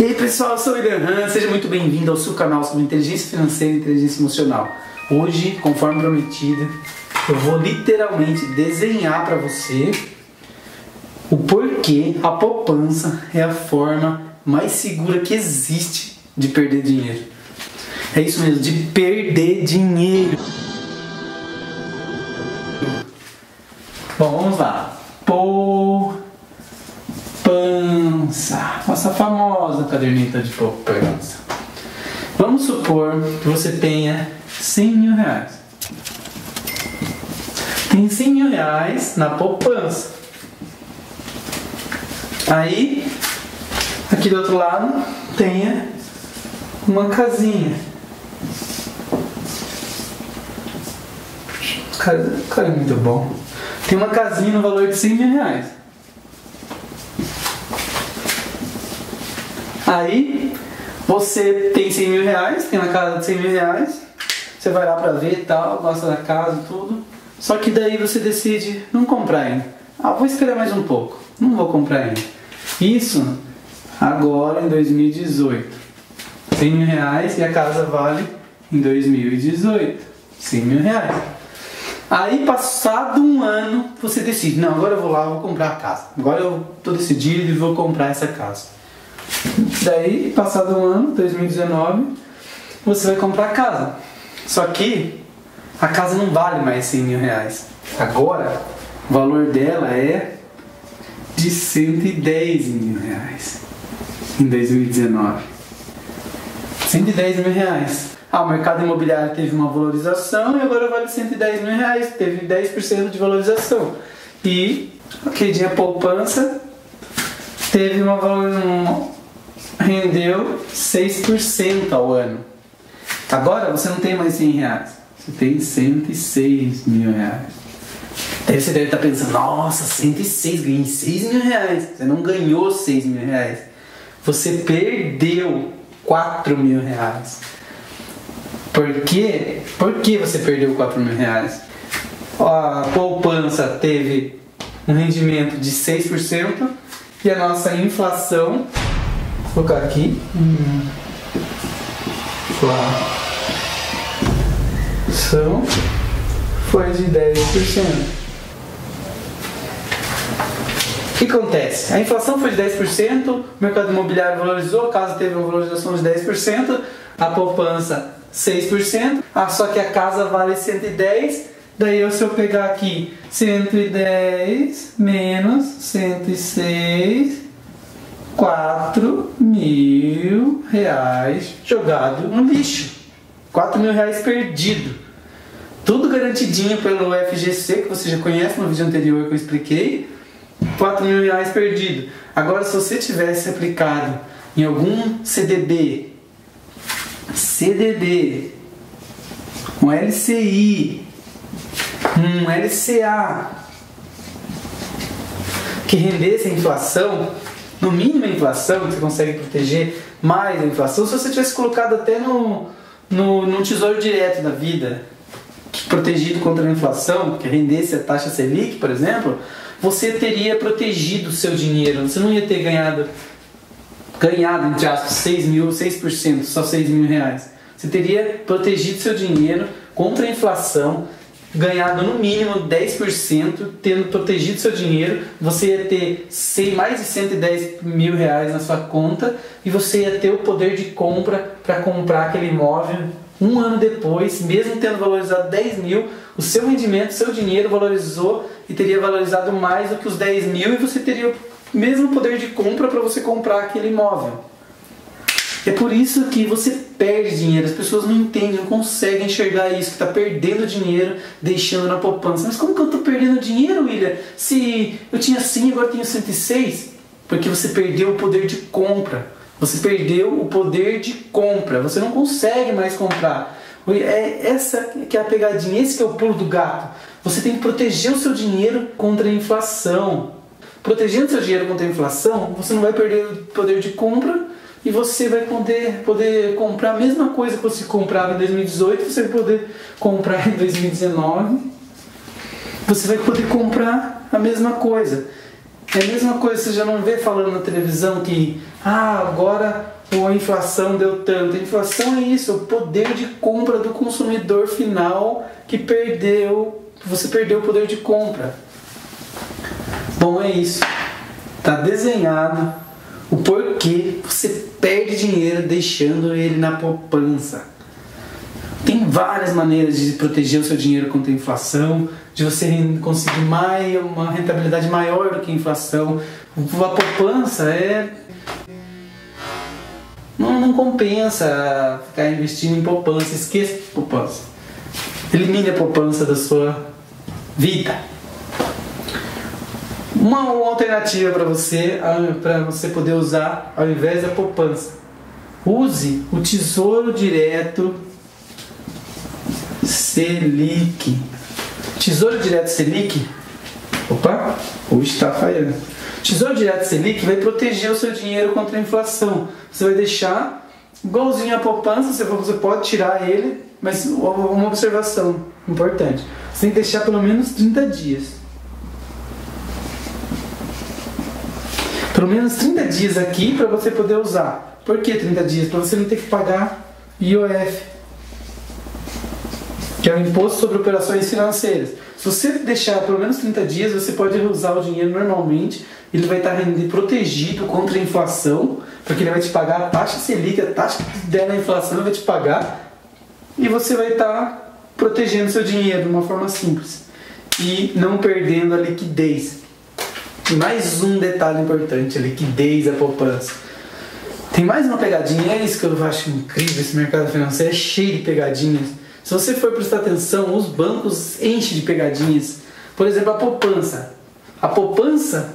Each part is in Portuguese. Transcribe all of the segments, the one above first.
E aí pessoal, eu sou o William Han, seja muito bem-vindo ao seu canal sobre inteligência financeira e inteligência emocional. Hoje, conforme prometido, eu vou literalmente desenhar para você o porquê a poupança é a forma mais segura que existe de perder dinheiro. É isso mesmo, de perder dinheiro. Bom, vamos lá. Poupança. Nossa famosa caderneta de poupança. Vamos supor que você tenha 100 mil reais. Tem 100 mil reais na poupança. Aí, aqui do outro lado, tenha uma casinha. Cara, cara é muito bom. Tem uma casinha no valor de 100 mil reais. Aí, você tem 100 mil reais, tem uma casa de 100 mil reais, você vai lá pra ver e tal, gosta da casa e tudo. Só que daí você decide não comprar ainda. Ah, vou esperar mais um pouco, não vou comprar ainda. Isso agora em 2018. 100 mil reais e a casa vale em 2018. 100 mil reais. Aí, passado um ano, você decide: não, agora eu vou lá, vou comprar a casa. Agora eu estou decidido e vou comprar essa casa. Daí, passado um ano, 2019, você vai comprar casa. Só que a casa não vale mais 100 mil reais. Agora, o valor dela é de 110 mil reais em 2019. 110 mil reais. Ah, o mercado imobiliário teve uma valorização e agora vale 110 mil reais, teve 10% de valorização. E aquele dia poupança teve uma valorização, rendeu 6% ao ano. Agora você não tem mais 100 reais, você tem 106 mil reais. Aí você deve estar pensando, nossa, 106, ganhei 6 mil reais. Você não ganhou 6 mil reais. Você perdeu 4 mil reais. Por quê? Por que você perdeu 4 mil reais? A poupança teve um rendimento de 6% e a nossa inflação, colocar aqui, hum, inflação foi de 10%. O que acontece? A inflação foi de 10%, o mercado imobiliário valorizou, a casa teve uma valorização de 10%, a poupança 6%, ah, só que a casa vale 110, daí se eu pegar aqui 110 menos 106, 4 mil reais jogado no lixo. 4 mil reais perdido. Tudo garantidinho pelo FGC, que você já conhece no vídeo anterior que eu expliquei 4 mil reais perdido. Agora, se você tivesse aplicado em algum CDB, CDB, um LCI, um LCA, que rendesse a inflação, no mínimo a inflação, que você consegue proteger mais a inflação, se você tivesse colocado até no, no, no tesouro direto da vida, protegido contra a inflação, que rendesse a taxa Selic, por exemplo, você teria protegido o seu dinheiro. Você não ia ter ganhado, ganhado entre aspas, 6 mil, 6%, só 6 mil reais. Você teria protegido seu dinheiro contra a inflação, ganhado no mínimo 10%, tendo protegido seu dinheiro, você ia ter mais de 110 mil reais na sua conta e você ia ter o poder de compra para comprar aquele imóvel um ano depois, mesmo tendo valorizado 10 mil, o seu rendimento, seu dinheiro valorizou e teria valorizado mais do que os 10 mil e você teria o mesmo poder de compra para você comprar aquele imóvel. É por isso que você perde dinheiro. As pessoas não entendem, não conseguem enxergar isso, que está perdendo dinheiro, deixando na poupança. Mas como que eu estou perdendo dinheiro, William? Se eu tinha 100 agora tenho 106? Porque você perdeu o poder de compra. Você perdeu o poder de compra. Você não consegue mais comprar. É essa que é a pegadinha, esse é o pulo do gato. Você tem que proteger o seu dinheiro contra a inflação. Protegendo seu dinheiro contra a inflação, você não vai perder o poder de compra e você vai poder, poder comprar a mesma coisa que você comprava em 2018, você vai poder comprar em 2019. Você vai poder comprar a mesma coisa. É a mesma coisa, você já não vê falando na televisão que ah, agora a inflação deu tanto. A inflação é isso, é o poder de compra do consumidor final que perdeu, você perdeu o poder de compra. Bom, é isso. Tá desenhado o porquê você perde dinheiro deixando ele na poupança. Tem várias maneiras de proteger o seu dinheiro contra a inflação, de você conseguir mais, uma rentabilidade maior do que a inflação. A poupança é não, não compensa ficar investindo em poupança, esqueça de poupança. Elimine a poupança da sua vida. Uma alternativa para você, para você poder usar ao invés da poupança. Use o Tesouro Direto Selic. Tesouro Direto Selic. Opa, hoje está falhando. Tesouro Direto Selic vai proteger o seu dinheiro contra a inflação. Você vai deixar igualzinho a poupança, você pode tirar ele, mas uma observação importante: você tem que deixar pelo menos 30 dias. Pelo menos 30 dias aqui para você poder usar. Por que 30 dias? Para você não ter que pagar IOF, que é o Imposto sobre Operações Financeiras. Se você deixar pelo menos 30 dias, você pode usar o dinheiro normalmente ele vai estar protegido contra a inflação, porque ele vai te pagar a taxa Selic, a taxa que der na inflação, vai te pagar, e você vai estar protegendo seu dinheiro de uma forma simples e não perdendo a liquidez. Mais um detalhe importante, liquidez da poupança. Tem mais uma pegadinha, é isso que eu acho incrível, esse mercado financeiro é cheio de pegadinhas. Se você for prestar atenção, os bancos enchem de pegadinhas. Por exemplo, a poupança. A poupança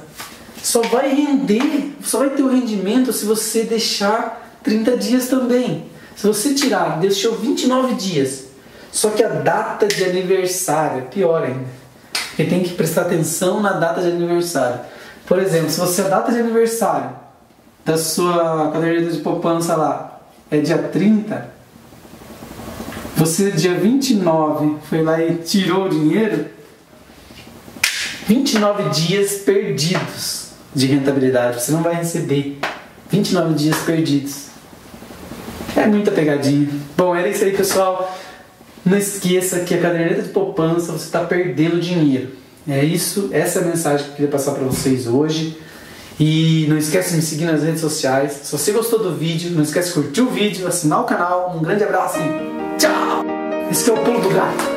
só vai render, só vai ter o rendimento se você deixar 30 dias também. Se você tirar, deixou 29 dias, só que a data de aniversário é pior ainda. Porque tem que prestar atenção na data de aniversário. Por exemplo, se você a data de aniversário da sua caderneta de poupança lá é dia 30, você dia 29 foi lá e tirou o dinheiro, 29 dias perdidos de rentabilidade. Você não vai receber 29 dias perdidos. É muita pegadinha. Bom, era isso aí, pessoal. Não esqueça que a caderneta de poupança você está perdendo dinheiro. É isso, essa é a mensagem que eu queria passar para vocês hoje. E não esqueça de me seguir nas redes sociais. Se você gostou do vídeo, não esqueça de curtir o vídeo, assinar o canal. Um grande abraço e tchau! Esse é o pulo do gato.